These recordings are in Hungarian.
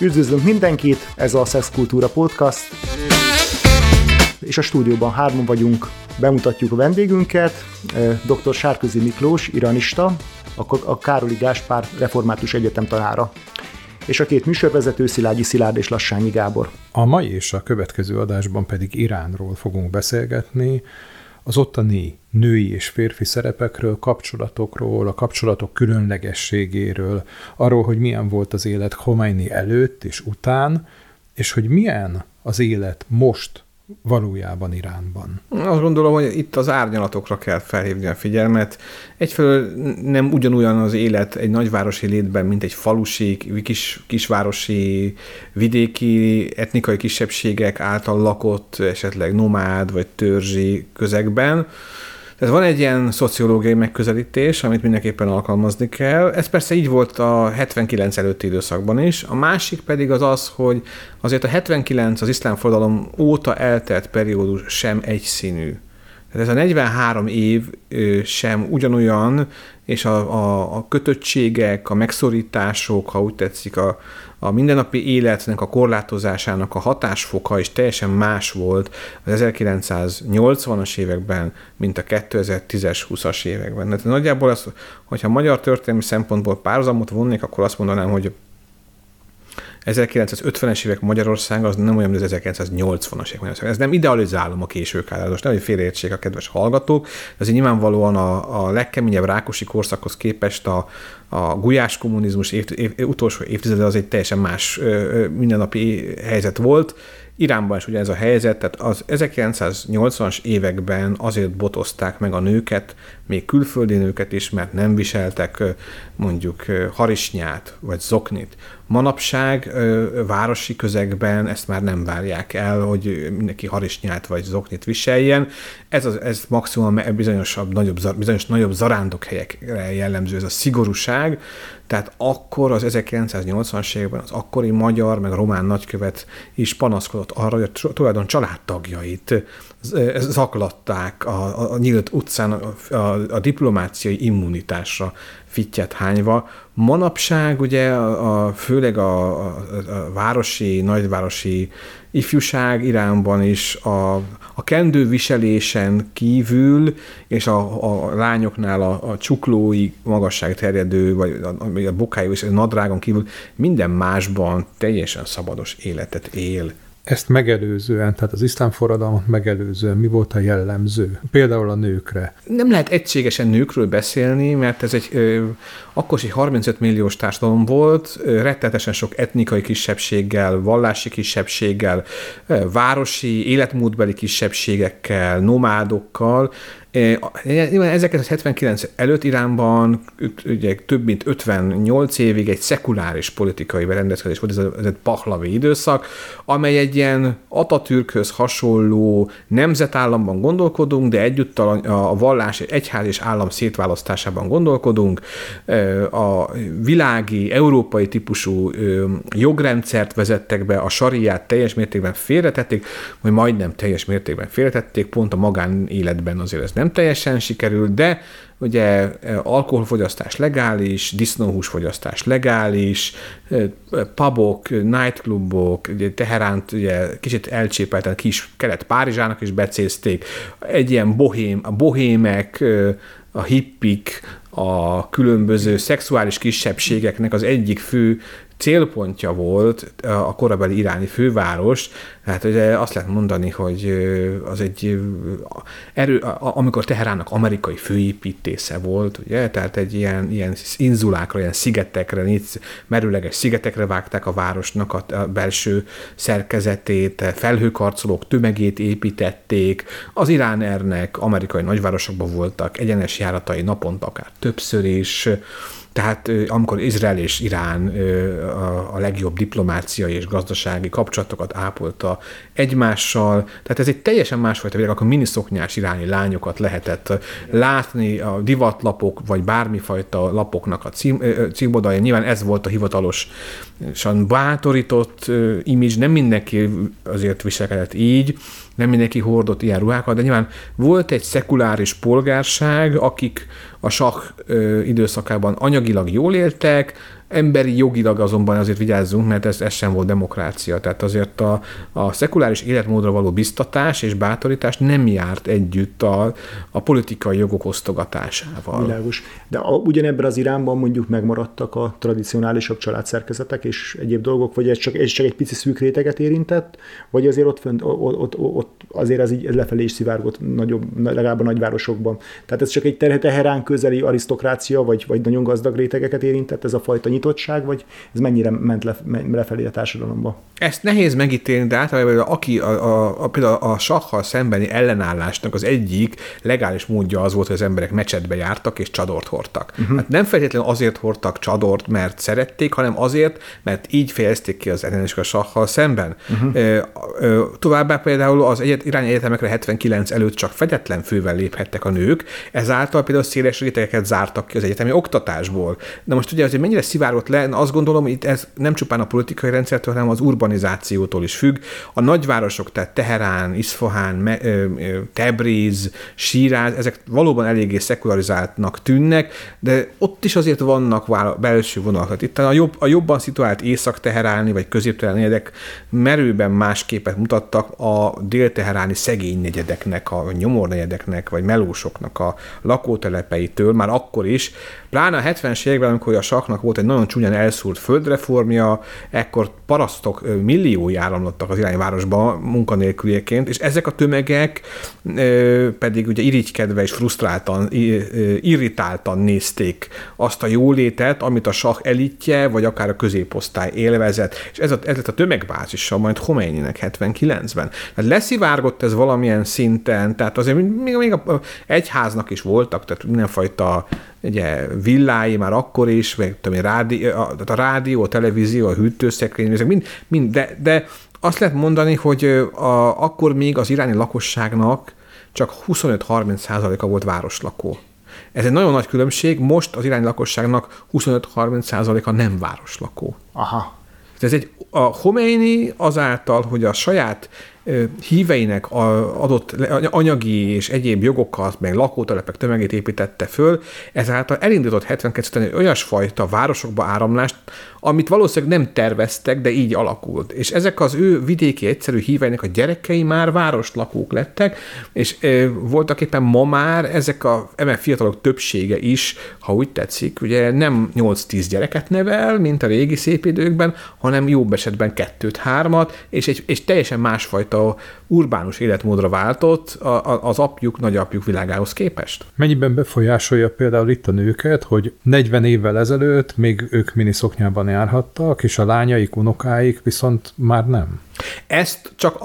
Üdvözlünk mindenkit, ez a Sex Kultúra Podcast, és a stúdióban hárman vagyunk, bemutatjuk a vendégünket, dr. Sárközi Miklós, iranista, a Károli Gáspár Református Egyetem tanára és a két műsorvezető Szilágyi Szilárd és Lassányi Gábor. A mai és a következő adásban pedig Iránról fogunk beszélgetni, az ottani női és férfi szerepekről, kapcsolatokról, a kapcsolatok különlegességéről, arról, hogy milyen volt az élet Khomeini előtt és után, és hogy milyen az élet most valójában Iránban? Azt gondolom, hogy itt az árnyalatokra kell felhívni a figyelmet. Egyfelől nem ugyanolyan az élet egy nagyvárosi létben, mint egy falusi, kis, kisvárosi, vidéki, etnikai kisebbségek által lakott, esetleg nomád vagy törzsi közegben tehát van egy ilyen szociológiai megközelítés, amit mindenképpen alkalmazni kell. Ez persze így volt a 79 előtti időszakban is. A másik pedig az az, hogy azért a 79 az iszlám forradalom óta eltelt periódus sem egyszínű. Tehát ez a 43 év sem ugyanolyan, és a, a, a kötöttségek, a megszorítások, ha úgy tetszik, a, a mindennapi életnek a korlátozásának a hatásfoka is teljesen más volt az 1980-as években, mint a 2010-es, 20-as években. Tehát nagyjából az, hogyha magyar történelmi szempontból párhuzamot vonnék, akkor azt mondanám, hogy 1950-es évek Magyarország az nem olyan, mint az 1980-as évek Magyarország. Ez nem idealizálom a késő most nem, hogy félreértsék a kedves hallgatók, de azért nyilvánvalóan a, a legkeményebb rákosi korszakhoz képest a, a gulyás kommunizmus év, év, utolsó évtizede az egy teljesen más mindennapi helyzet volt, Iránban is ugyanez a helyzet, tehát az 1980-as években azért botozták meg a nőket, még külföldi nőket is, mert nem viseltek mondjuk harisnyát vagy zoknit. Manapság városi közegben ezt már nem várják el, hogy mindenki harisnyát vagy zoknit viseljen. Ez, az, ez maximum bizonyosabb, nagyobb, bizonyos nagyobb zarándok helyekre jellemző, ez a szigorúság, tehát akkor az 1980-as években az akkori magyar, meg román nagykövet is panaszkodott arra, hogy a tulajdon családtagjait zaklatták a, a nyílt utcán a, a, a diplomáciai immunitásra fittyet hányva. Manapság ugye a, a főleg a, a, a városi, nagyvárosi ifjúság Iránban is a, a kendőviselésen kívül, és a, a lányoknál a, a csuklói magasság terjedő, vagy a, a bokájú és a nadrágon kívül minden másban teljesen szabados életet él ezt megelőzően, tehát az iszlám forradalmat megelőzően mi volt a jellemző? Például a nőkre. Nem lehet egységesen nőkről beszélni, mert ez egy ö, akkor is egy 35 milliós társadalom volt, ö, rettetesen sok etnikai kisebbséggel, vallási kisebbséggel, ö, városi, életmódbeli kisebbségekkel, nomádokkal, 1979 előtt Iránban ugye, több mint 58 évig egy szekuláris politikai berendezkedés volt, ez, a, ez egy pahlavi időszak, amely egy ilyen Atatürkhöz hasonló nemzetállamban gondolkodunk, de egyúttal a, a vallás, egyház és állam szétválasztásában gondolkodunk, a világi, európai típusú jogrendszert vezettek be, a sariát teljes mértékben félretették, vagy majdnem teljes mértékben félretették, pont a magánéletben azért ez nem teljesen sikerült, de ugye alkoholfogyasztás legális, disznóhúsfogyasztás legális, pubok, nightclubok, ugye Teheránt ugye kicsit elcsépelten kis kelet Párizsának is becézték, egy ilyen bohém, a bohémek, a hippik, a különböző szexuális kisebbségeknek az egyik fő célpontja volt a korabeli iráni főváros, tehát ugye azt lehet mondani, hogy az egy erő, amikor Teheránnak amerikai főépítésze volt, ugye, tehát egy ilyen, ilyen inzulákra, ilyen szigetekre, merőleges szigetekre vágták a városnak a belső szerkezetét, felhőkarcolók tömegét építették, az Iránernek amerikai nagyvárosokban voltak egyenes járatai naponta akár többször is, tehát amikor Izrael és Irán a legjobb diplomáciai és gazdasági kapcsolatokat ápolta egymással, tehát ez egy teljesen másfajta világ, akkor miniszoknyás iráni lányokat lehetett látni a divatlapok, vagy bármifajta lapoknak a cím, címodalja. Nyilván ez volt a hivatalosan bátorított image, nem mindenki azért viselkedett így, nem mindenki hordott ilyen ruhákat, de nyilván volt egy szekuláris polgárság, akik a sak időszakában anyagilag jól éltek, Emberi jogilag azonban azért vigyázzunk, mert ez, ez sem volt demokrácia. Tehát azért a, a szekuláris életmódra való biztatás és bátorítás nem járt együtt a, a politikai jogok osztogatásával. Világos. De a, ugyanebben az irányban mondjuk megmaradtak a tradicionálisabb családszerkezetek és egyéb dolgok, vagy ez csak, ez csak egy pici szűk réteget érintett, vagy azért ott, fönt, ott, ott, ott azért ez így lefelé is szivárgott nagyobb, legalább a nagyvárosokban. Tehát ez csak egy teherán közeli arisztokrácia, vagy, vagy nagyon gazdag rétegeket érintett ez a fajta nyitottság, vagy ez mennyire ment le, lefelé a társadalomba? Ezt nehéz megítélni, de általában aki a, a, a, például a sakkal szembeni ellenállásnak az egyik legális módja az volt, hogy az emberek mecsetbe jártak és csadort hordtak. Uh-huh. Hát nem feltétlenül azért hordtak csadort, mert szerették, hanem azért, mert így fejezték ki az ellenes a sakkal szemben. Uh-huh. Továbbá például az egyet, irány egyetemekre 79 előtt csak fedetlen fővel léphettek a nők, ezáltal például széles rétegeket zártak ki az egyetemi oktatásból. De most ugye azért mennyire szivárgott le, azt gondolom, itt ez nem csupán a politikai rendszertől, hanem az urbanizációtól is függ. A nagyvárosok, tehát Teherán, Isfahán, Tebriz, Síráz, ezek valóban eléggé szekularizáltnak tűnnek, de ott is azért vannak belső vonalak. Itt a, jobb, a jobban szituált észak-teheráni vagy közép-teheráni negyedek merőben más képet mutattak a dél-teheráni szegény negyedeknek, a nyomornegyedeknek vagy melósoknak a lakótelepeitől, már akkor is, Pláne a 70-es években, amikor a saknak volt egy nagyon csúnyán elszúrt földreformja, ekkor parasztok milliói áramlottak az irányvárosba munkanélküliként, és ezek a tömegek pedig ugye irigykedve és frusztráltan, irritáltan nézték azt a jólétet, amit a sak elitje, vagy akár a középosztály élvezett. És ez, a, ez lett a tömegbázisa majd Khomeininek 79-ben. Tehát leszivárgott ez valamilyen szinten, tehát azért még, még a egyháznak is voltak, tehát mindenfajta ugye villái már akkor is, meg tudom én, rádi, a, a rádió, a televízió, a hűtőszekrény, ezek mind, mind de, de azt lehet mondani, hogy a, akkor még az iráni lakosságnak csak 25-30 százaléka volt városlakó. Ez egy nagyon nagy különbség, most az iráni lakosságnak 25-30 százaléka nem városlakó. Aha. Ez egy, a Khomeini azáltal, hogy a saját híveinek adott anyagi és egyéb jogokat, meg lakótelepek tömegét építette föl, ezáltal elindított 72 olyasfajta városokba áramlást, amit valószínűleg nem terveztek, de így alakult. És ezek az ő vidéki egyszerű híveinek a gyerekei már városlakók lettek, és e, voltak éppen ma már ezek a eme fiatalok többsége is, ha úgy tetszik, ugye nem 8-10 gyereket nevel, mint a régi szép időkben, hanem jobb esetben kettőt, hármat, és, egy, és teljesen másfajta urbánus életmódra váltott az apjuk, nagyapjuk világához képest. Mennyiben befolyásolja például itt a nőket, hogy 40 évvel ezelőtt még ők miniszoknyában járhattak, és a lányaik, unokáik viszont már nem? Ezt csak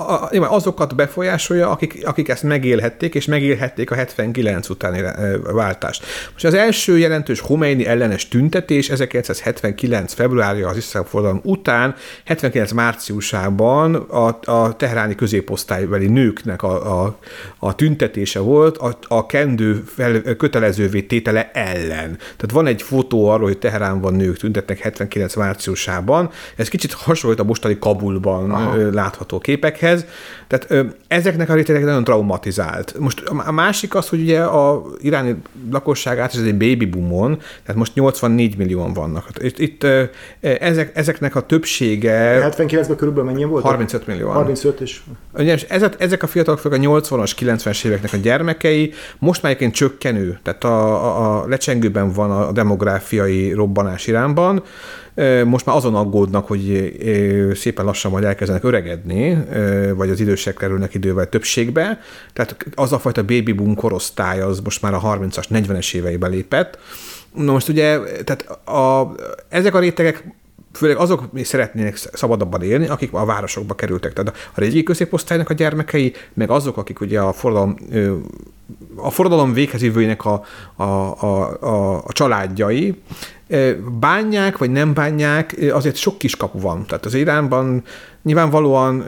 azokat befolyásolja, akik, akik ezt megélhették, és megélhették a 79 utáni váltást. Most az első jelentős Khomeini ellenes tüntetés 1979. februárja az iszlám forradalom után, 79 márciusában a, a teheráni középosztálybeli nőknek a, a, a tüntetése volt a, a kendő fel, kötelezővé tétele ellen. Tehát van egy fotó arról, hogy Teheránban nők tüntetnek 79 márciusában. Ez kicsit hasonlít a mostani Kabulban Aha látható képekhez. Tehát ö, ezeknek a rétegek nagyon traumatizált. Most a másik az, hogy ugye a iráni lakosság át ez egy baby boomon, tehát most 84 millióan vannak. Itt, itt ö, ezek, ezeknek a többsége... 79-ben körülbelül mennyi volt? 35 millió. 35 is. Ugye, ezek, ezek a fiatalok, a 80-as, 90-es éveknek a gyermekei, most már egyébként csökkenő, tehát a, a, a lecsengőben van a demográfiai robbanás Iránban, most már azon aggódnak, hogy szépen lassan majd elkezdenek öregedni, vagy az idősek kerülnek idővel többségbe. Tehát az a fajta baby boom korosztály az most már a 30-as, 40-es éveibe lépett. Na most ugye, tehát a, ezek a rétegek főleg azok szeretnének szabadabban élni, akik a városokba kerültek. Tehát a régi középosztálynak a gyermekei, meg azok, akik ugye a forradalom a forradalom véghez a, a, a, a, a családjai, bánják, vagy nem bánják, azért sok kiskapu van. Tehát az Iránban nyilvánvalóan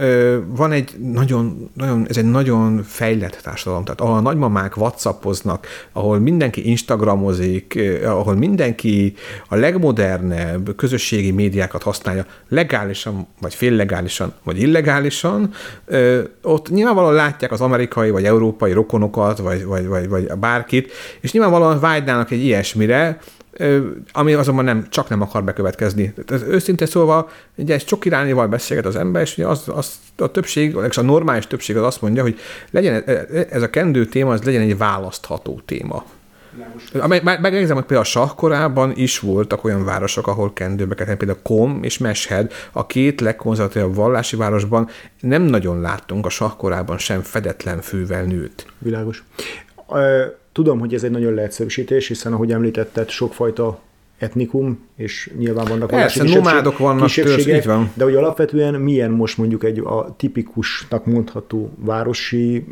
van egy nagyon, nagyon, ez egy nagyon fejlett társadalom, tehát ahol a nagymamák whatsappoznak, ahol mindenki instagramozik, ahol mindenki a legmodernebb közösségi médiákat használja legálisan, vagy féllegálisan, vagy illegálisan, ott nyilvánvalóan látják az amerikai, vagy európai rokonokat, vagy, vagy, vagy, vagy bárkit, és nyilvánvalóan vágynának egy ilyesmire, ami azonban nem, csak nem akar bekövetkezni. Tehát őszintén szólva, ugye egy sok irányival beszélget az ember, és ugye az, az, a többség, a normális többség az azt mondja, hogy legyen, ez a kendő téma, az legyen egy választható téma. Megnézem, hogy például a sakkorában is voltak olyan városok, ahol kendőbe például Kom és Meshed, a két legkonzervatívabb vallási városban nem nagyon láttunk a sakkorában sem fedetlen fővel nőt. Világos. Tudom, hogy ez egy nagyon leegyszerűsítés, hiszen ahogy említetted, sokfajta etnikum, és nyilván vannak Persze, nomádok vannak, törzs, így van. de hogy alapvetően milyen most mondjuk egy a tipikusnak mondható városi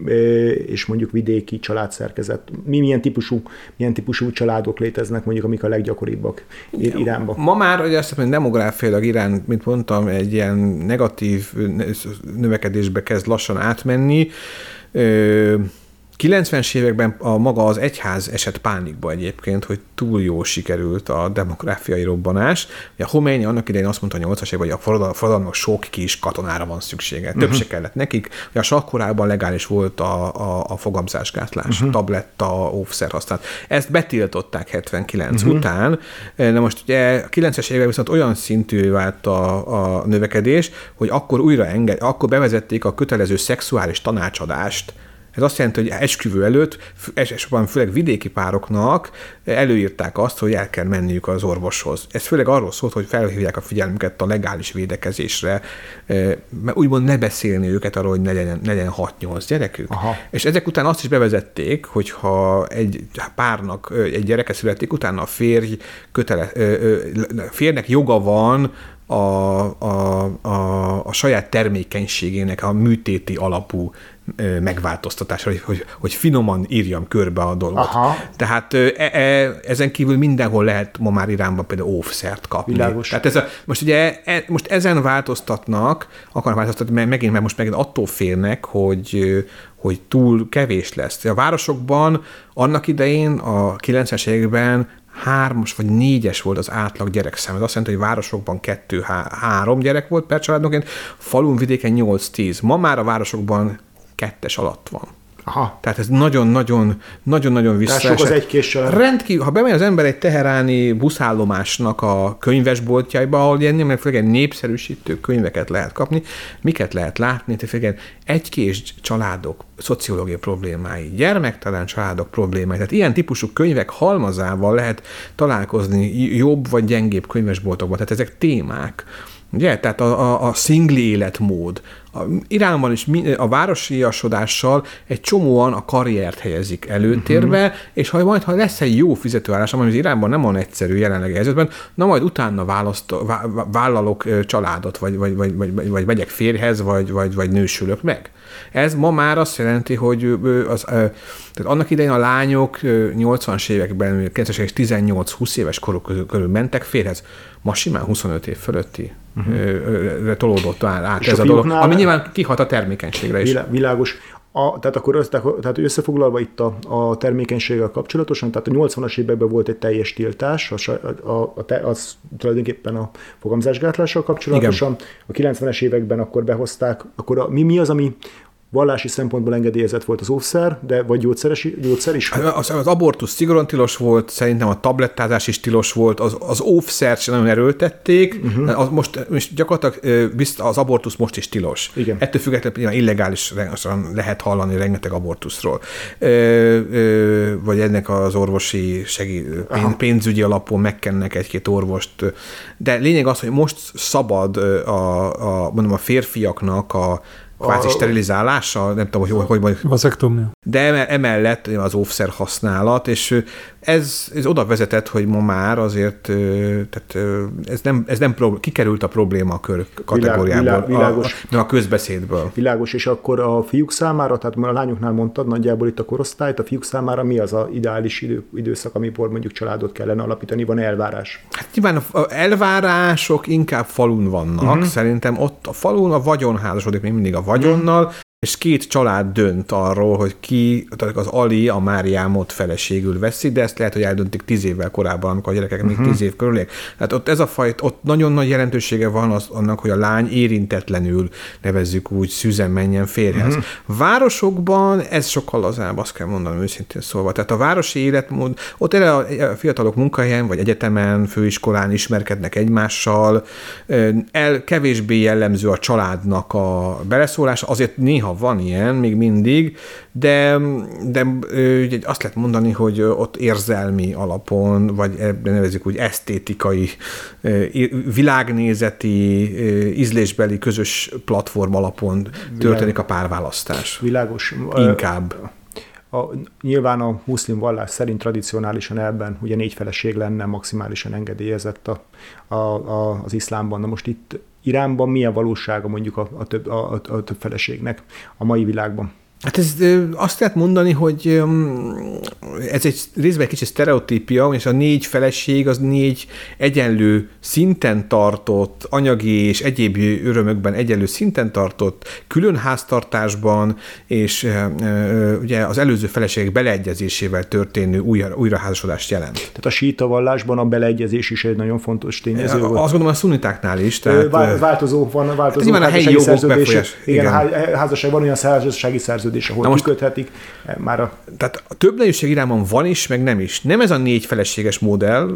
és mondjuk vidéki családszerkezet, mi milyen típusú, milyen típusú családok léteznek mondjuk, amik a leggyakoribbak Iránban? Ma már, ugye azt mondom, demográfiailag Irán, mint mondtam, egy ilyen negatív növekedésbe kezd lassan átmenni, 90-es években a maga az egyház esett pánikba egyébként, hogy túl jó sikerült a demográfiai robbanás. A Khomeini annak idején azt mondta a 80-as években, hogy a forradalmak sok kis katonára van szüksége. Több uh-huh. se kellett nekik. Ugye a sakkorában legális volt a, a, a fogamzásgátlás, uh-huh. tabletta, óvszer használat. Ezt betiltották 79 uh-huh. Mhm. után. Na most ugye a 90-es években viszont olyan szintű vált a, a növekedés, hogy akkor újra enged, akkor bevezették a kötelező szexuális tanácsadást ez azt jelenti, hogy esküvő előtt, elsősorban főleg vidéki pároknak előírták azt, hogy el kell menniük az orvoshoz. Ez főleg arról szólt, hogy felhívják a figyelmüket a legális védekezésre, mert úgymond ne beszélni őket arról, hogy ne legyen, ne legyen 6-8 gyerekük. Aha. És ezek után azt is bevezették, hogy ha egy párnak egy gyereke születik, utána a férj kötele, férnek joga van a, a, a, a saját termékenységének a műtéti alapú megváltoztatásra, hogy, hogy, finoman írjam körbe a dolgot. Aha. Tehát e, e, ezen kívül mindenhol lehet ma már Iránban például óvszert kapni. Világos. Tehát ez a, most ugye e, most ezen változtatnak, akarnak változtatni, mert megint, mert most megint attól félnek, hogy, hogy túl kevés lesz. A városokban annak idején, a 90-es években hármas vagy négyes volt az átlag gyerekszám. Ez azt jelenti, hogy városokban kettő, há, három gyerek volt per családonként, falun vidéken 8-10. Ma már a városokban kettes alatt van. Aha. Tehát ez nagyon-nagyon, nagyon-nagyon visszaesett. az egy kés Rendkívül, ha bemegy az ember egy teheráni buszállomásnak a könyvesboltjaiba, ahol ilyen mert főleg népszerűsítő könyveket lehet kapni, miket lehet látni, tehát egy kés családok szociológiai problémái, gyermektelen családok problémái, tehát ilyen típusú könyvek halmazával lehet találkozni jobb vagy gyengébb könyvesboltokban, tehát ezek témák. Ugye? Tehát a, a, a szingli életmód, a, Iránban is a városiasodással egy csomóan a karriert helyezik előtérbe, uh-huh. és ha majd ha lesz egy jó fizetőállás, ami az Iránban nem van egyszerű jelenlegi helyzetben, na majd utána választ, vállalok családot, vagy, vagy, vagy, vagy, vagy megyek férhez, vagy, vagy, vagy nősülök meg. Ez ma már azt jelenti, hogy az, tehát annak idején a lányok 80-as években, 90-es 18-20 éves koruk körül mentek férhez. Ma simán 25 év fölötti uh-huh. tolódott át És ez a, a dolog, ami nyilván kihat a termékenységre is. Világos. A, tehát akkor össze, tehát összefoglalva itt a, a termékenységgel kapcsolatosan, tehát a 80-as években volt egy teljes tiltás, a, a, a, az tulajdonképpen a fogamzásgátlással kapcsolatosan, Igen. a 90-es években akkor behozták, akkor a, mi, mi az, ami vallási szempontból engedélyezett volt az óvszer, de vagy gyógyszeres, gyógyszer is? Az, az abortusz szigorúan tilos volt, szerintem a tablettázás is tilos volt, az, az óvszert sem nagyon erőltették, uh-huh. az most, most gyakorlatilag az abortusz most is tilos. Igen. Ettől függetlenül illegális lehet hallani rengeteg abortuszról. Ö, ö, vagy ennek az orvosi segí, pénz, pénzügyi alapon megkennek egy-két orvost. De lényeg az, hogy most szabad a, a, mondom, a férfiaknak a kvázi a, nem tudom, hogy hogy, hogy Vazektomia. De emellett az óvszer használat, és ez, ez oda vezetett, hogy ma már azért tehát ez nem, ez nem problém, kikerült a probléma a kör kategóriából, világ, világos. A, a, a közbeszédből. Világos, és akkor a fiúk számára, tehát a lányoknál mondtad nagyjából itt a korosztályt, a fiúk számára mi az a ideális idő, időszak, amikor mondjuk családot kellene alapítani, van elvárás? Hát nyilván a elvárások inkább falun vannak, uh-huh. szerintem ott a falun a vagyon házasodik még mindig a vagyonnal, és két család dönt arról, hogy ki, tehát az Ali a Máriámot feleségül veszi, de ezt lehet, hogy eldöntik tíz évvel korábban, amikor a gyerekek uh-huh. még tíz év körüliek. Tehát ott ez a fajt, ott nagyon nagy jelentősége van az, annak, hogy a lány érintetlenül, nevezzük úgy, szűzen menjen férjhez. Uh-huh. Városokban ez sokkal lazább, azt kell mondanom őszintén szólva. Tehát a városi életmód, ott erre a fiatalok munkahelyen, vagy egyetemen, főiskolán ismerkednek egymással, el kevésbé jellemző a családnak a beleszólása, azért néha van ilyen, még mindig, de, de ugye azt lehet mondani, hogy ott érzelmi alapon, vagy nevezzük úgy esztétikai, világnézeti, ízlésbeli közös platform alapon történik a párválasztás. Világos. Inkább. A, nyilván a muszlim vallás szerint tradicionálisan ebben ugye négy feleség lenne maximálisan engedélyezett a, a, a, az iszlámban. Na most itt Iránban milyen valósága mondjuk a, a, több, a, a, a több feleségnek a mai világban? Hát ez azt lehet mondani, hogy ez egy részben egy kicsit sztereotípia, és a négy feleség az négy egyenlő szinten tartott, anyagi és egyéb örömökben egyenlő szinten tartott, külön háztartásban, és ugye az előző feleségek beleegyezésével történő újra, újraházasodást jelent. Tehát a síta vallásban a beleegyezés is egy nagyon fontos tényező volt. Azt gondolom a szunitáknál is. Tehát, változó van, változó hát a helyi jogok befolyás. Igen, igen. házasság van olyan házassági szerződés, szerződés, ahol Na most, kiköthetik. E, már a... Tehát a több lenyűség Iránban van is, meg nem is. Nem ez a négy feleséges modell.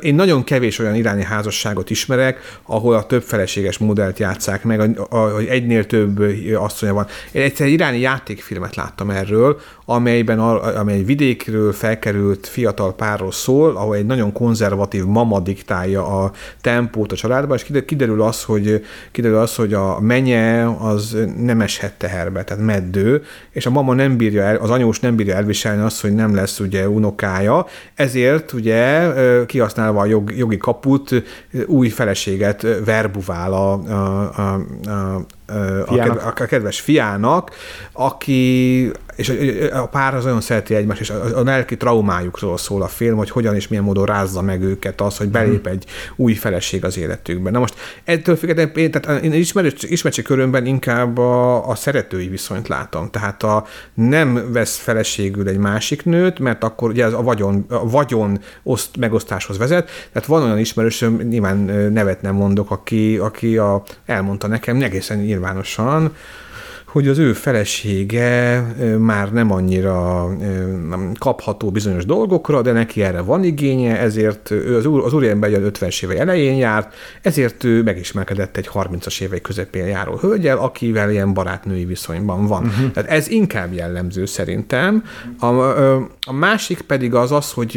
Én nagyon kevés olyan iráni házasságot ismerek, ahol a több feleséges modellt játszák meg, hogy egynél több asszonya van. Én egyszer egy iráni játékfilmet láttam erről, amelyben amely vidékről felkerült fiatal párról szól, ahol egy nagyon konzervatív mama diktálja a tempót a családban, és kiderül az, hogy, kiderül az, hogy a menye az nem eshet teherbe, tehát meddő, és a mama nem bírja el, az anyós nem bírja elviselni azt, hogy nem lesz ugye unokája, ezért ugye kihasználva a jog, jogi kaput új feleséget verbuvál a, a, a, a a, a kedves fiának, aki, és a, pár az olyan szereti egymást, és a, a lelki traumájukról szól a film, hogy hogyan és milyen módon rázza meg őket az, hogy belép egy új feleség az életükbe. Na most ettől függetlenül én, tehát én ismertségi körömben inkább a, a szeretői viszonyt látom. Tehát a nem vesz feleségül egy másik nőt, mert akkor ugye az a vagyon, a vagyon oszt, megosztáshoz vezet. Tehát van olyan ismerősöm, nyilván nevet nem mondok, aki, aki a, elmondta nekem egészen nyilvánosan, hogy az ő felesége már nem annyira kapható bizonyos dolgokra, de neki erre van igénye, ezért ő az, úr, az úriember egy 50-es évei elején járt, ezért ő megismerkedett egy 30-as évei közepén járó hölgyel, akivel ilyen barátnői viszonyban van. Uh-huh. Tehát ez inkább jellemző szerintem. A, a másik pedig az az, hogy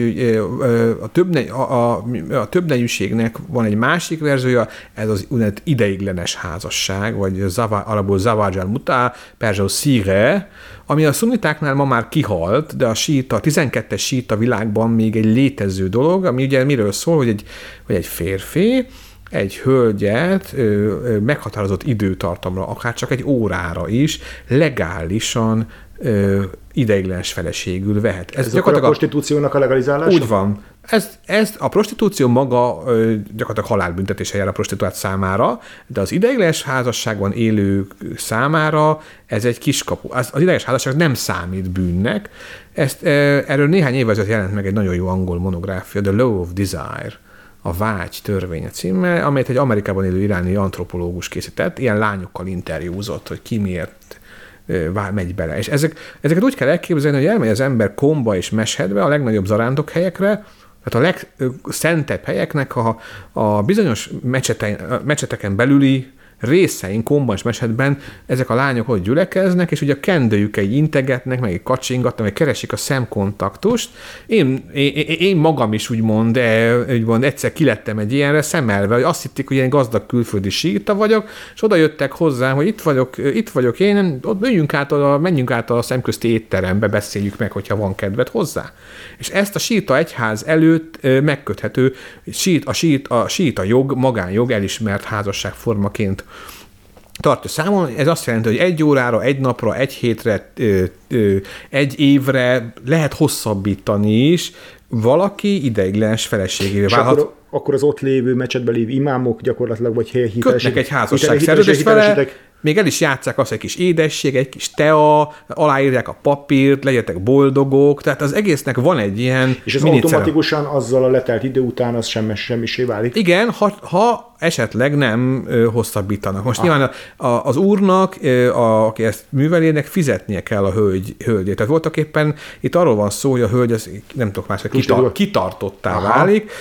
a, több, a, a, a többnejűségnek van egy másik verziója, ez az ideiglenes házasság, vagy zava, arabul zavajal muta, perzsó szíre, ami a szunitáknál ma már kihalt, de a síta, a 12-es síta világban még egy létező dolog, ami ugye miről szól, hogy egy, hogy egy férfi, egy hölgyet ö, ö, meghatározott időtartamra, akár csak egy órára is legálisan ö, ideiglenes feleségül vehet. Ez, Ez gyakorlatilag a prostitúciónak a legalizálása? Úgy van. Ez, ez a prostitúció maga ö, gyakorlatilag halálbüntetése jár a prostituált számára, de az ideiglenes házasságban élők számára ez egy kiskapu. Az, az ideiglenes házasság nem számít bűnnek. Ezt, erről néhány évvel ezelőtt jelent meg egy nagyon jó angol monográfia, The Law of Desire, a vágy törvénye címmel, amelyet egy Amerikában élő iráni antropológus készített, ilyen lányokkal interjúzott, hogy ki miért megy bele. És ezek, ezeket úgy kell elképzelni, hogy elmegy az ember komba és meshedve, a legnagyobb zarándok helyekre, tehát a legszentebb helyeknek a, a bizonyos mecseteken belüli részein, komban és mesetben ezek a lányok ott gyülekeznek, és ugye a kendőjükkel integetnek, meg kacsingatnak, meg keresik a szemkontaktust. Én, én, én magam is úgymond, de, úgymond egyszer kilettem egy ilyenre szemelve, hogy azt hitték, hogy ilyen gazdag külföldi síta vagyok, és oda jöttek hozzá, hogy itt vagyok, itt vagyok én, ott jöjjünk át, a, menjünk át a szemközti étterembe, beszéljük meg, hogyha van kedved hozzá. És ezt a síta egyház előtt megköthető, a, sít, a síta jog, magánjog elismert házasságformaként tartja számon. Ez azt jelenti, hogy egy órára, egy napra, egy hétre, egy évre lehet hosszabbítani is, valaki ideiglenes feleségévé válhat. Akkor, akkor az ott lévő mecsetben lévő imámok gyakorlatilag, vagy helyhites. Kötnek egy házasság szerződést vele, még el is játszák azt, egy kis édesség, egy kis tea, aláírják a papírt, legyetek boldogok, tehát az egésznek van egy ilyen És ez automatikusan azzal a letelt idő után az semmi, semmisé válik? Igen, ha, ha esetleg nem ö, hosszabbítanak. Most ah. nyilván a, a, az úrnak, ö, a, aki ezt művelének, fizetnie kell a hölgy, hölgyét. Tehát voltak éppen itt arról van szó, hogy a hölgy, az, nem tudok más, kitar, kitartottá Aha. válik,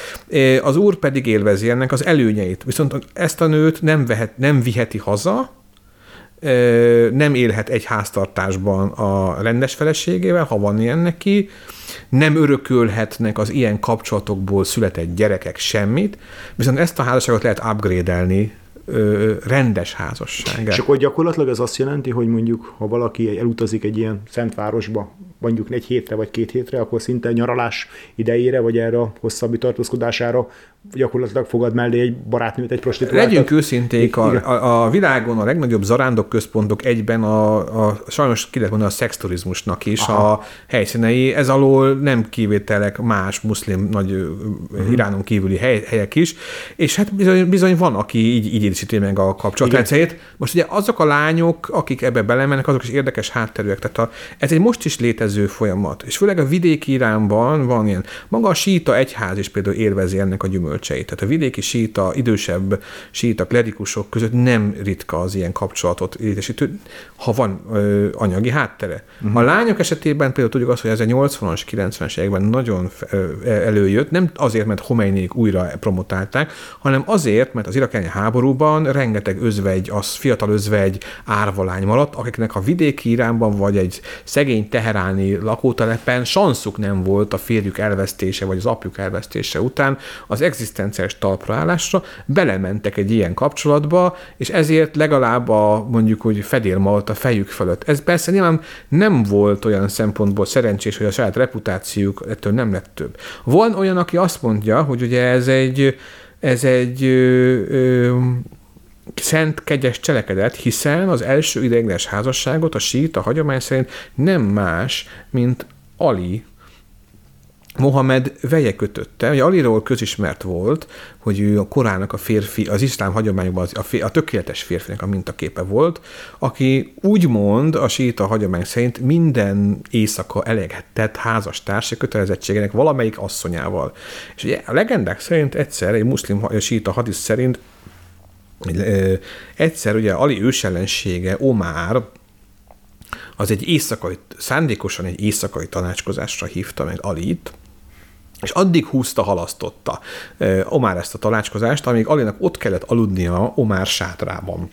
az úr pedig élvezi ennek az előnyeit. Viszont ezt a nőt nem, vehet, nem viheti haza, nem élhet egy háztartásban a rendes feleségével, ha van ilyen neki, nem örökölhetnek az ilyen kapcsolatokból született gyerekek semmit, viszont ezt a házasságot lehet upgrade-elni ö, rendes házasság. És akkor gyakorlatilag ez azt jelenti, hogy mondjuk, ha valaki elutazik egy ilyen szent városba, mondjuk egy hétre vagy két hétre, akkor szinte nyaralás idejére, vagy erre a hosszabbi tartózkodására gyakorlatilag fogad mellé egy barátnőt, egy prostituáltat. Legyünk őszinték, a, a, a világon a legnagyobb zarándok központok egyben a, a sajnos ki lehet mondani a szexturizmusnak is Aha. a helyszínei, ez alól nem kivételek más muszlim nagy uh-huh. Iránon kívüli hely, helyek is, és hát bizony, bizony van, aki így, így idézíti meg a kapcsolatrendszerét. Most ugye azok a lányok, akik ebbe belemennek, azok is érdekes hátterűek, tehát a, ez egy most is létező folyamat, és főleg a vidéki Iránban van ilyen, maga a síta egyház is például élvezi ennek a gyümölcseit. Tehát a vidéki síta, idősebb síta, klerikusok között nem ritka az ilyen kapcsolatot létesítő, ha van ö, anyagi háttere. Uh-huh. A lányok esetében például tudjuk azt, hogy ez a 80-as, 90-es években nagyon előjött, nem azért, mert Homeinék újra promotálták, hanem azért, mert az irakány háborúban rengeteg özvegy, az fiatal özvegy árvalány maradt, akiknek a vidéki Iránban vagy egy szegény teheráni lakótelepen sanszuk nem volt a férjük elvesztése vagy az apjuk elvesztése után az egzisztenciális talpraállásra, belementek egy ilyen kapcsolatba, és ezért legalább a mondjuk, hogy fedél maradt a fejük fölött. Ez persze nyilván nem volt olyan szempontból szerencsés, hogy a saját reputációjuk ettől nem lett több. Van olyan, aki azt mondja, hogy ugye ez egy, ez egy ö, ö, szent kegyes cselekedet, hiszen az első ideiglenes házasságot a sít a hagyomány szerint nem más, mint Ali Mohamed veje kötötte. Ugye Aliról közismert volt, hogy ő a korának a férfi, az iszlám hagyományokban a, tökéletes férfinek a mintaképe volt, aki úgymond a síta hagyomány szerint minden éjszaka elegetett házastársi kötelezettségének valamelyik asszonyával. És ugye a legendák szerint egyszer, egy muszlim síta hadisz szerint egyszer ugye Ali ősellensége Omár az egy éjszakai, szándékosan egy éjszakai tanácskozásra hívta meg Alit, és addig húzta, halasztotta Omár ezt a tanácskozást, amíg Alinak ott kellett aludnia Omár sátrában.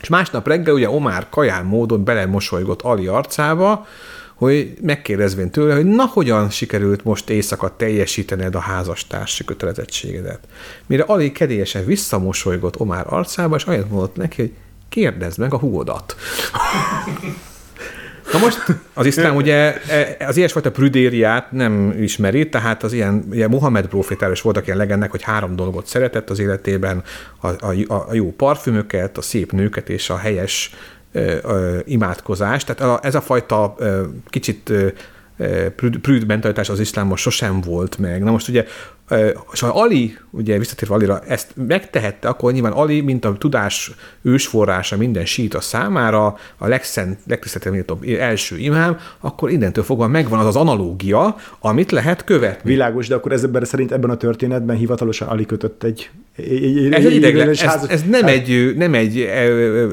És másnap reggel ugye Omár kaján módon belemosolygott Ali arcába, hogy megkérdezvén tőle, hogy na hogyan sikerült most éjszaka teljesítened a házastársi kötelezettségedet. Mire Ali kedélyesen visszamosolygott Omár arcába, és annyit mondott neki, hogy kérdezd meg a húgodat. Na most az iszlám ugye e, az ilyesfajta prüdériát nem ismeri, tehát az ilyen, ilyen Muhammed profétára is voltak ilyen legennek, hogy három dolgot szeretett az életében, a, a, a jó parfümöket, a szép nőket és a helyes imádkozást. Tehát ez a fajta kicsit prűd, prűd mentalitás az iszlámban sosem volt meg. Na most ugye és ha Ali, ugye visszatérve Alira, ezt megtehette, akkor nyilván Ali, mint a tudás ősforrása minden síta számára, a legszent, legtiszteltebb első imám, akkor innentől fogva megvan az az analógia, amit lehet követni. Világos, de akkor ez ebben szerint ebben a történetben hivatalosan Ali kötött egy, egy, ez, egy ideiglenes, ez, ez nem, hát, egy, nem egy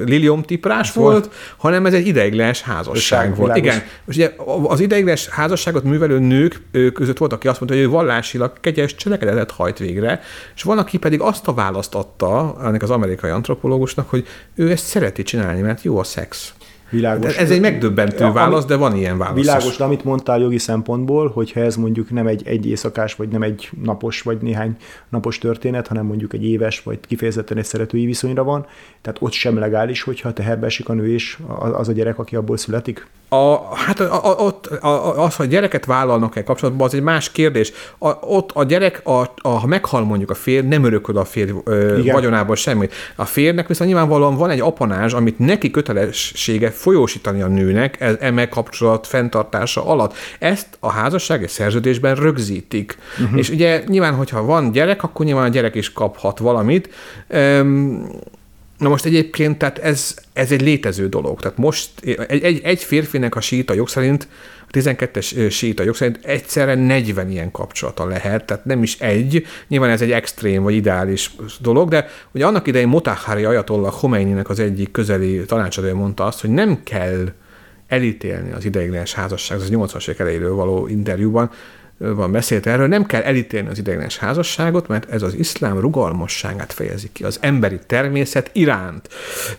lilium tiprás volt, volt, hanem ez egy ideiglenes házasság volt. Világos. Igen, most ugye az ideiglenes házasságot művelő nők között volt, aki azt mondta, hogy ő vallásilag kegyes cselekedetet hajt végre, és van, aki pedig azt a választ adta ennek az amerikai antropológusnak, hogy ő ezt szereti csinálni, mert jó a szex. Világos. Ez egy megdöbbentő válasz, de van ilyen válasz. Világos, de amit mondtál jogi szempontból, hogyha ez mondjuk nem egy, egy éjszakás, vagy nem egy napos, vagy néhány napos történet, hanem mondjuk egy éves, vagy kifejezetten egy szeretői viszonyra van, tehát ott sem legális, hogyha teherbe esik a nő és az a gyerek, aki abból születik? A, hát a, a, ott az, hogy gyereket vállalnak-e kapcsolatban, az egy más kérdés. A, ott a gyerek, a, a, ha meghal mondjuk a férj, nem örököl a férj ö, vagyonából semmit. A férnek viszont nyilvánvalóan van egy apanás, amit neki kötelessége folyósítani a nőnek e, eme kapcsolat fenntartása alatt. Ezt a házassági szerződésben rögzítik. Uh-huh. És ugye nyilván, hogyha van gyerek, akkor nyilván a gyerek is kaphat valamit. Üm, Na most egyébként, tehát ez, ez egy létező dolog. Tehát most egy, egy, egy férfinek a síta jog szerint, a 12-es síta jog szerint egyszerre 40 ilyen kapcsolata lehet, tehát nem is egy. Nyilván ez egy extrém vagy ideális dolog, de ugye annak idején Motahari Ayatollah Khomeini-nek az egyik közeli tanácsadója mondta azt, hogy nem kell elítélni az ideiglenes házasság, az 80-as évek elejéről való interjúban, van beszélt erről, nem kell elítélni az ideiglenes házasságot, mert ez az iszlám rugalmasságát fejezi ki, az emberi természet iránt.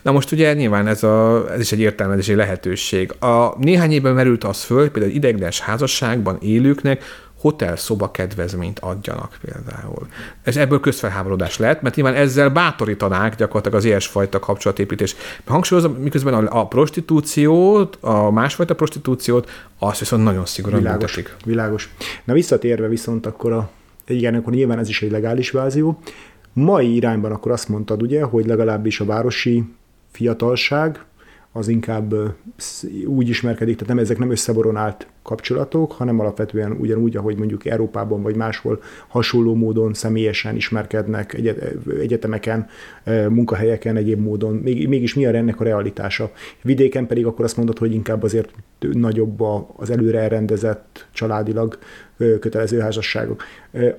Na most ugye nyilván ez, a, ez is egy értelmezési lehetőség. A néhány évben merült az föl, például ideiglenes házasságban élőknek hotel szoba kedvezményt adjanak például. Ez ebből közfelháborodás lehet, mert nyilván ezzel bátorítanák gyakorlatilag az ilyesfajta kapcsolatépítés. Hangsúlyozom, miközben a, a prostitúciót, a másfajta prostitúciót, azt viszont nagyon szigorúan Világos, büntetik. világos. Na visszatérve viszont akkor a, igen, akkor nyilván ez is egy legális vázió. Mai irányban akkor azt mondtad ugye, hogy legalábbis a városi fiatalság az inkább úgy ismerkedik, tehát nem ezek nem összeboronált kapcsolatok, hanem alapvetően ugyanúgy, ahogy mondjuk Európában vagy máshol hasonló módon személyesen ismerkednek egyetemeken, munkahelyeken, egyéb módon. Mégis mi a ennek a realitása? Vidéken pedig akkor azt mondod, hogy inkább azért nagyobb az előre elrendezett családilag kötelező házasságok.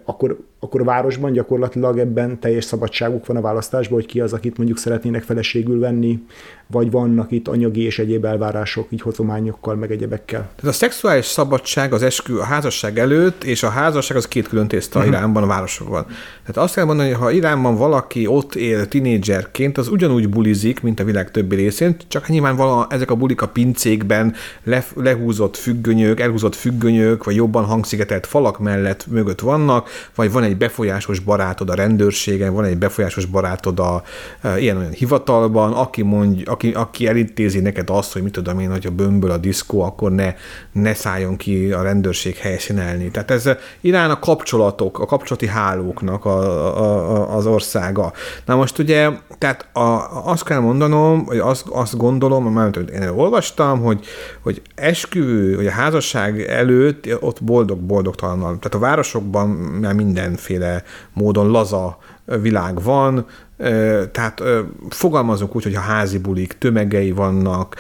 Akkor, akkor a városban gyakorlatilag ebben teljes szabadságuk van a választásban, hogy ki az, akit mondjuk szeretnének feleségül venni, vagy vannak itt anyagi és egyéb elvárások, így hozományokkal, meg egyebekkel. Tehát a szexuális szabadság az eskü a házasság előtt, és a házasság az két külön tészta uh-huh. Iránban, a városokban. Tehát azt kell mondani, hogy ha Iránban valaki ott él tinédzserként, az ugyanúgy bulizik, mint a világ többi részén, csak nyilván vala, ezek a bulik a pincékben le, lehúzott függönyök, elhúzott függönyök, vagy jobban hangszigetelt falak mellett mögött vannak, vagy van egy befolyásos barátod a rendőrségen, van egy befolyásos barátod a e, ilyen-olyan hivatalban, aki, mondj, aki, aki elintézi neked azt, hogy mit tudom én, hogy a bömböl a diszkó, akkor ne, ne szálljon ki a rendőrség helyszínelni. Tehát ez Irán a kapcsolatok, a kapcsolati hálóknak a, a, a, az országa. Na most ugye, tehát a, azt kell mondanom, hogy azt, azt gondolom, mert én olvastam, hogy, hogy esküvő, hogy a házasság előtt ott boldog-boldogtalannal. Tehát a városokban már mindenféle módon laza világ van, tehát fogalmazunk úgy, hogy a házi bulik tömegei vannak,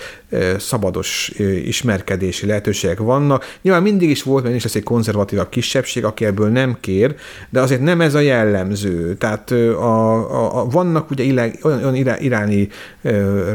szabados ismerkedési lehetőségek vannak. Nyilván mindig is volt, mert is lesz egy konzervatívabb kisebbség, aki ebből nem kér, de azért nem ez a jellemző. Tehát a, a, a, vannak ugye ille, olyan, olyan iráni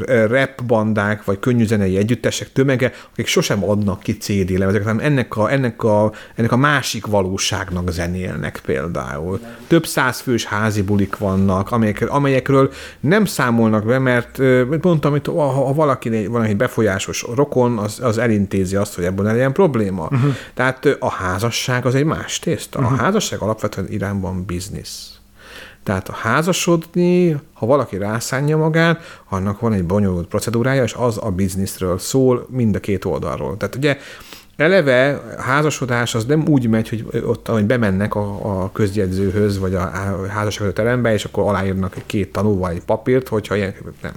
rap bandák, vagy könnyűzenei együttesek tömege, akik sosem adnak ki CD lemezeket, hanem ennek a, ennek, a, ennek a másik valóságnak zenélnek például. Több száz fős házi bulik vannak, amelyek amelyekről nem számolnak be, mert mondtam, hogy ha, valaki van egy befolyásos rokon, az, az elintézi azt, hogy ebből ne legyen probléma. Uh-huh. Tehát a házasság az egy más tészta. Uh-huh. A mhm. házasság alapvetően Iránban biznisz. Tehát a házasodni, ha valaki rászánja magát, annak van egy bonyolult procedúrája, és az a bizniszről szól mind a két oldalról. Tehát ugye eleve házasodás az nem úgy megy, hogy ott, hogy bemennek a, a közjegyzőhöz, vagy a házassági terembe, és akkor aláírnak egy két tanúval egy papírt, hogyha ilyen nem.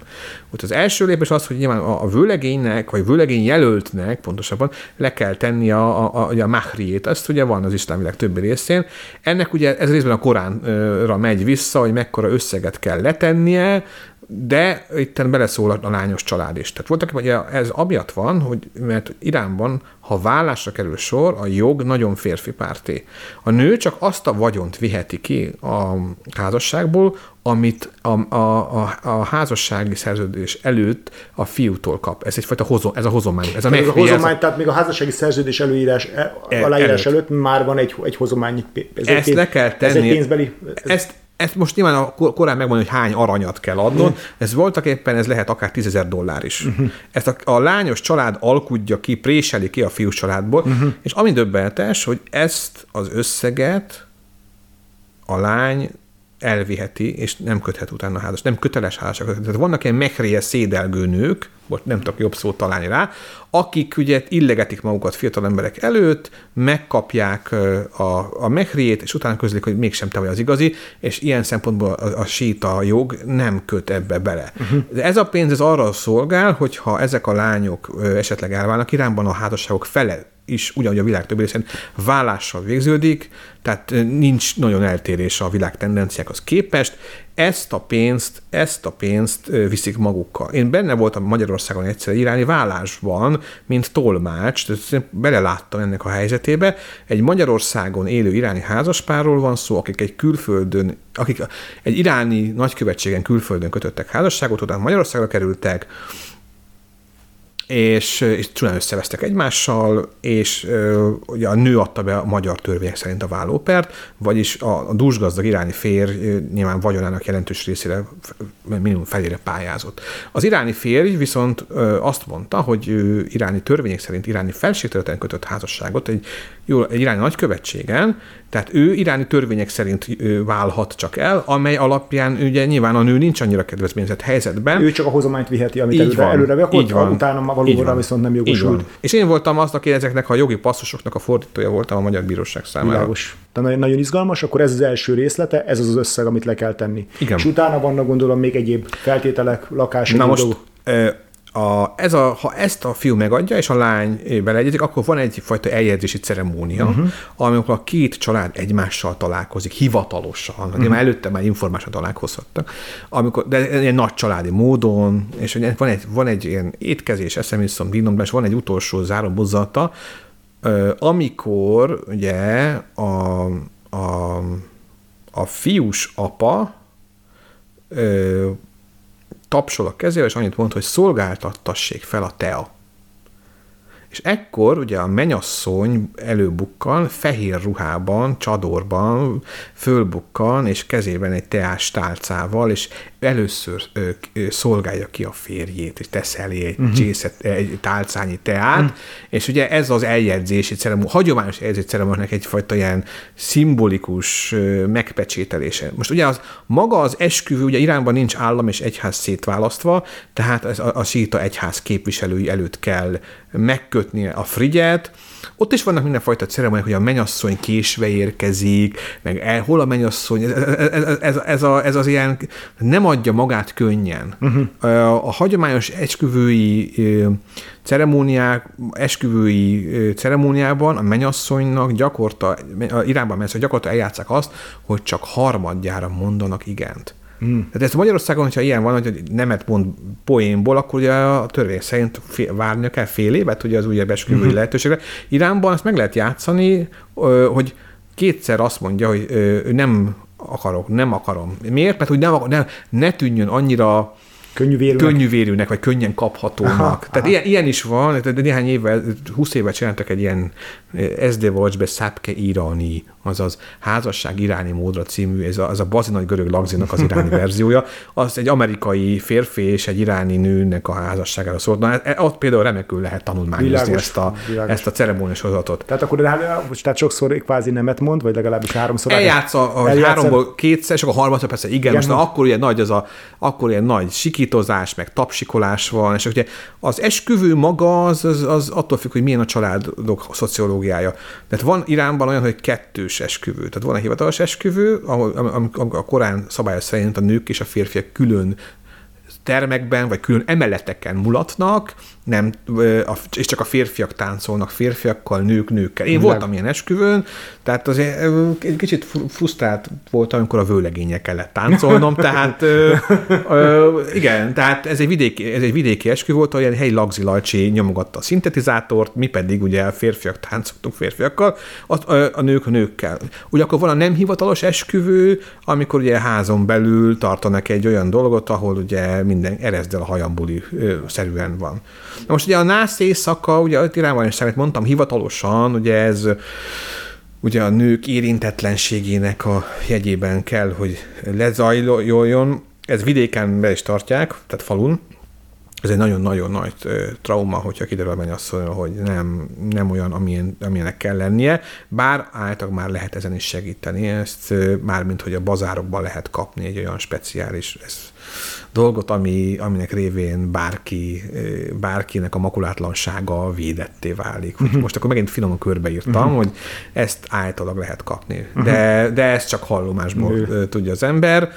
Ott az első lépés az, hogy nyilván a, a vőlegénynek, vagy vőlegény jelöltnek pontosabban le kell tenni a, a, a, a mahriét. Ezt ugye van az iszlámileg többi részén. Ennek ugye ez részben a Koránra megy vissza, hogy mekkora összeget kell letennie, de itt beleszól a lányos család is. Tehát voltak, hogy ez amiatt van, hogy mert Iránban, ha vállásra kerül sor, a jog nagyon férfi párté. A nő csak azt a vagyont viheti ki a házasságból, amit a, a, a, a házassági szerződés előtt a fiútól kap. Ez egyfajta hozom, ez a hozomány. Ez a, ez a hozomány, ez a... tehát még a házassági szerződés előírás, e, aláírás előtt. előtt már van egy, egy hozomány. Ez ezt pénz, le kell tenni. Ez egy pénzbeli... Ez... Ezt, ezt most nyilván a korán megmondani, hogy hány aranyat kell adnod, ez voltak éppen, ez lehet akár tízezer dollár is. Uh-huh. Ezt a, a lányos család alkudja ki, préseli ki a fiús családból, uh-huh. és ami döbbenetes, hogy ezt az összeget a lány elviheti, és nem köthet utána házas, nem köteles házasságot. Tehát vannak ilyen mekréje szédelgő nők, most nem tudok jobb szót találni rá, akik ugye illegetik magukat fiatal emberek előtt, megkapják a, a mehriét, és utána közlik, hogy mégsem te vagy az igazi, és ilyen szempontból a, a síta jog nem köt ebbe bele. Uh-huh. De ez a pénz ez arra szolgál, hogyha ezek a lányok esetleg elválnak, Iránban a házasságok fele is ugyanúgy a világ többi részén vállással végződik, tehát nincs nagyon eltérés a világ tendenciákhoz képest. Ezt a pénzt, ezt a pénzt viszik magukkal. Én benne voltam Magyarországon egyszer iráni vállásban, mint tolmács, tehát beleláttam ennek a helyzetébe. Egy Magyarországon élő iráni házaspárról van szó, akik egy külföldön, akik egy iráni nagykövetségen külföldön kötöttek házasságot, utána Magyarországra kerültek, és, és csúnyán összevesztek egymással, és ugye a nő adta be a magyar törvények szerint a vállópert, vagyis a, a dúsgazdag iráni férj nyilván vagyonának jelentős részére minimum felére pályázott. Az iráni férj viszont azt mondta, hogy ő iráni törvények szerint iráni felségterületen kötött házasságot egy, jó, egy iráni nagykövetségen, tehát ő iráni törvények szerint válhat csak el, amely alapján ugye nyilván a nő nincs annyira kedvezményezett helyzetben. Ő csak a hozományt viheti, amit így előre, van, előre akkor így van, utána valóra viszont nem jogosult. És én voltam azt, aki ezeknek a jogi passzusoknak a fordítója voltam a Magyar Bíróság számára. Világos. Tehát nagyon izgalmas, akkor ez az első részlete, ez az az összeg, amit le kell tenni. Igen. És utána vannak gondolom még egyéb feltételek, lakás, Na most, a, ez a, ha ezt a fiú megadja, és a lány beleegyezik, akkor van egyfajta eljegyzési ceremónia, uh-huh. amikor a két család egymással találkozik, hivatalosan, uh-huh. már előtte már informálisan találkozhattak, amikor, de ilyen nagy családi módon, és van egy, van egy ilyen étkezés, eszemiszom, dínom, és van egy utolsó záró buzzata, amikor ugye a, a, a fiús apa tapsol a kezével, és annyit mond, hogy szolgáltattassék fel a tea. És ekkor ugye a menyasszony előbukkan, fehér ruhában, csadorban fölbukkan, és kezében egy teás tálcával, és először ö, ö, szolgálja ki a férjét, és tesz elé egy, uh-huh. csészet, egy tálcányi teát, uh-huh. és ugye ez az eljegyzési ceremónia, hagyományos eljegyzési ceremóniának egyfajta ilyen szimbolikus ö, megpecsételése. Most ugye az maga az esküvő, ugye Iránban nincs állam és egyház szétválasztva, tehát ez a, a síta egyház képviselői előtt kell megkötni a frigyet, ott is vannak mindenfajta ceremóniák, hogy a menyasszony késve érkezik, meg el, hol a menyasszony, ez, ez, ez, ez, a, ez az ilyen, nem adja magát könnyen. Uh-huh. A, a hagyományos esküvői ceremóniák, esküvői ceremóniában a menyasszonynak gyakorta, Iránban mensz, gyakorta eljátszák azt, hogy csak harmadjára mondanak igent. Mm. Tehát ezt Magyarországon, hogyha ilyen van, hogy nemet mond poénból, akkor ugye a törvény szerint fél, várnia kell fél évet, ugye az újabb esküvői mm. lehetőségre. Iránban ezt meg lehet játszani, hogy kétszer azt mondja, hogy nem akarok, nem akarom. Miért? Mert hogy ne, ne, ne tűnjön annyira Könnyűvérűnek? Könnyűvérűnek, vagy könnyen kaphatónak. Aha, Tehát aha. Ilyen, ilyen is van, de néhány évvel, 20 évvel csináltak egy ilyen SD Watch-be Szapke Irani, azaz Házasság iráni módra című, ez a, az a bazi görög lagzinak az iráni verziója, az egy amerikai férfi és egy iráni nőnek a házasságára szólt. Na, e, ott például remekül lehet tanulmányozni világos, ezt a, világos. ezt a ceremónius hozatot. Tehát akkor tehát sokszor kvázi nemet mond, vagy legalábbis háromszor. Eljátsza, hogy háromból kétszer, és akkor harmadszor persze igen, igen most na, akkor ilyen nagy az a, akkor ilyen nagy sikítozás, meg tapsikolás van, és ugye az esküvő maga az, az, az attól függ, hogy milyen a családok szociológia ideológiája. Tehát van Iránban olyan, hogy kettős esküvő. Tehát van a hivatalos esküvő, ahol a Korán szabálya szerint a nők és a férfiak külön termekben, vagy külön emeleteken mulatnak, nem, és csak a férfiak táncolnak férfiakkal, nők nőkkel. Én voltam ilyen esküvőn, tehát azért egy kicsit frusztrált voltam, amikor a vőlegények kellett táncolnom, tehát ö, ö, igen, tehát ez egy vidéki, ez egy vidéki esküvő volt, ahol helyi Lagzi Lajcsi nyomogatta a szintetizátort, mi pedig ugye a férfiak táncoltunk férfiakkal, a, a, a nők nőkkel. Ugye akkor van a nem hivatalos esküvő, amikor ugye házon belül tartanak egy olyan dolgot, ahol ugye minden erezdel a hajambuli szerűen van. Na most ugye a nász éjszaka, ugye a is mondtam, hivatalosan, ugye ez ugye a nők érintetlenségének a jegyében kell, hogy lezajljon. Ez vidéken be is tartják, tehát falun. Ez egy nagyon-nagyon nagy trauma, hogyha kiderül a mennyasszony, hogy nem, nem olyan, amilyen, amilyenek kell lennie, bár általában már lehet ezen is segíteni, ezt mármint, hogy a bazárokban lehet kapni egy olyan speciális, ez dolgot, ami, aminek révén bárki, bárkinek a makulátlansága védetté válik. Uh-huh. Most akkor megint finoman körbeírtam, uh-huh. hogy ezt általában lehet kapni. Uh-huh. De, de ezt csak hallomásból uh-huh. tudja az ember.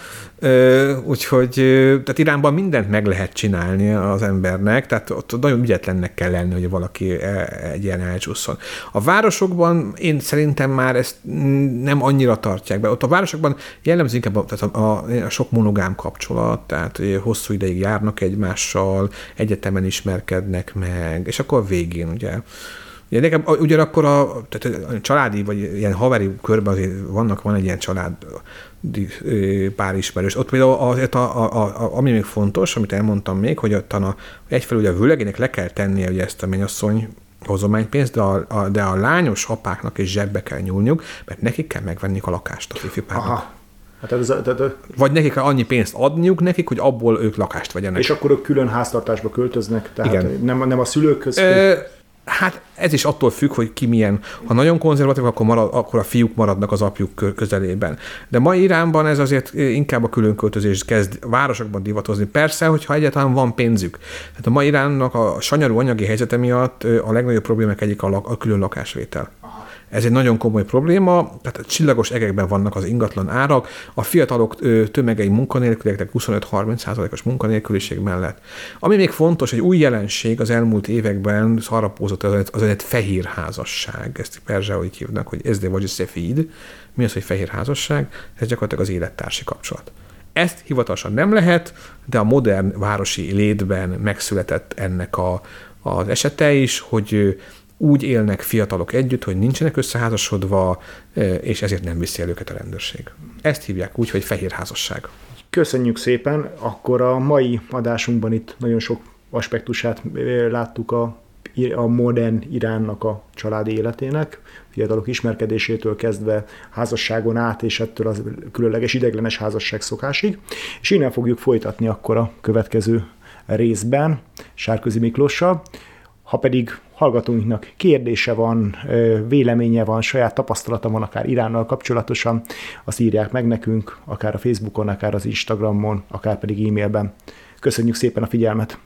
Úgyhogy tehát Iránban mindent meg lehet csinálni az embernek, tehát ott nagyon ügyetlennek kell lenni, hogy valaki e, egy ilyen elcsúszson. A városokban én szerintem már ezt nem annyira tartják be. Ott a városokban jellemző inkább a, tehát a, a, a sok monogám kapcsolat, tehát hosszú ideig járnak egymással, egyetemen ismerkednek meg, és akkor a végén ugye Ugye nekem ugyanakkor a, tehát a családi, vagy ilyen haveri körben azért vannak, van egy ilyen család pár ismerős. Ott például azért, a, a, a, ami még fontos, amit elmondtam még, hogy ott a, egyfelől ugye a vőlegének le kell tennie ugye ezt a mennyasszony hozománypénzt, de a, a, de a lányos apáknak is zsebbe kell nyúlniuk, mert nekik kell megvenni a lakást a fifipárnak. Hát ez, tehát, Vagy nekik annyi pénzt adniuk nekik, hogy abból ők lakást vegyenek. És akkor ők külön háztartásba költöznek, tehát Igen. Nem, nem a szülők között. Hát ez is attól függ, hogy ki milyen. Ha nagyon konzervatív, akkor, marad, akkor a fiúk maradnak az apjuk közelében. De ma Iránban ez azért inkább a különköltözés kezd városokban divatozni. Persze, hogyha egyáltalán van pénzük. Tehát a ma Iránnak a sanyarú anyagi helyzete miatt a legnagyobb problémák egyik a, lak, a külön lakásvétel. Ez egy nagyon komoly probléma, tehát csillagos egekben vannak az ingatlan árak, a fiatalok tömegei munkanélküliek, 25-30%-os munkanélküliség mellett. Ami még fontos, egy új jelenség az elmúlt években szarapózott az, az egy fehér házasság. Ezt hogy hívnak, hogy ez de vagy szefid. Mi az, hogy fehér házasság? Ez gyakorlatilag az élettársi kapcsolat. Ezt hivatalosan nem lehet, de a modern városi létben megszületett ennek a, az esete is, hogy úgy élnek fiatalok együtt, hogy nincsenek összeházasodva, és ezért nem viszi el őket a rendőrség. Ezt hívják úgy, hogy fehér házasság. Köszönjük szépen, akkor a mai adásunkban itt nagyon sok aspektusát láttuk a, a modern Iránnak a családi életének, fiatalok ismerkedésétől kezdve házasságon át, és ettől az különleges ideglenes házasság szokásig. És innen fogjuk folytatni akkor a következő részben Sárközi Miklóssal. Ha pedig hallgatóinknak kérdése van, véleménye van, saját tapasztalata van akár Iránnal kapcsolatosan, azt írják meg nekünk, akár a Facebookon, akár az Instagramon, akár pedig e-mailben. Köszönjük szépen a figyelmet!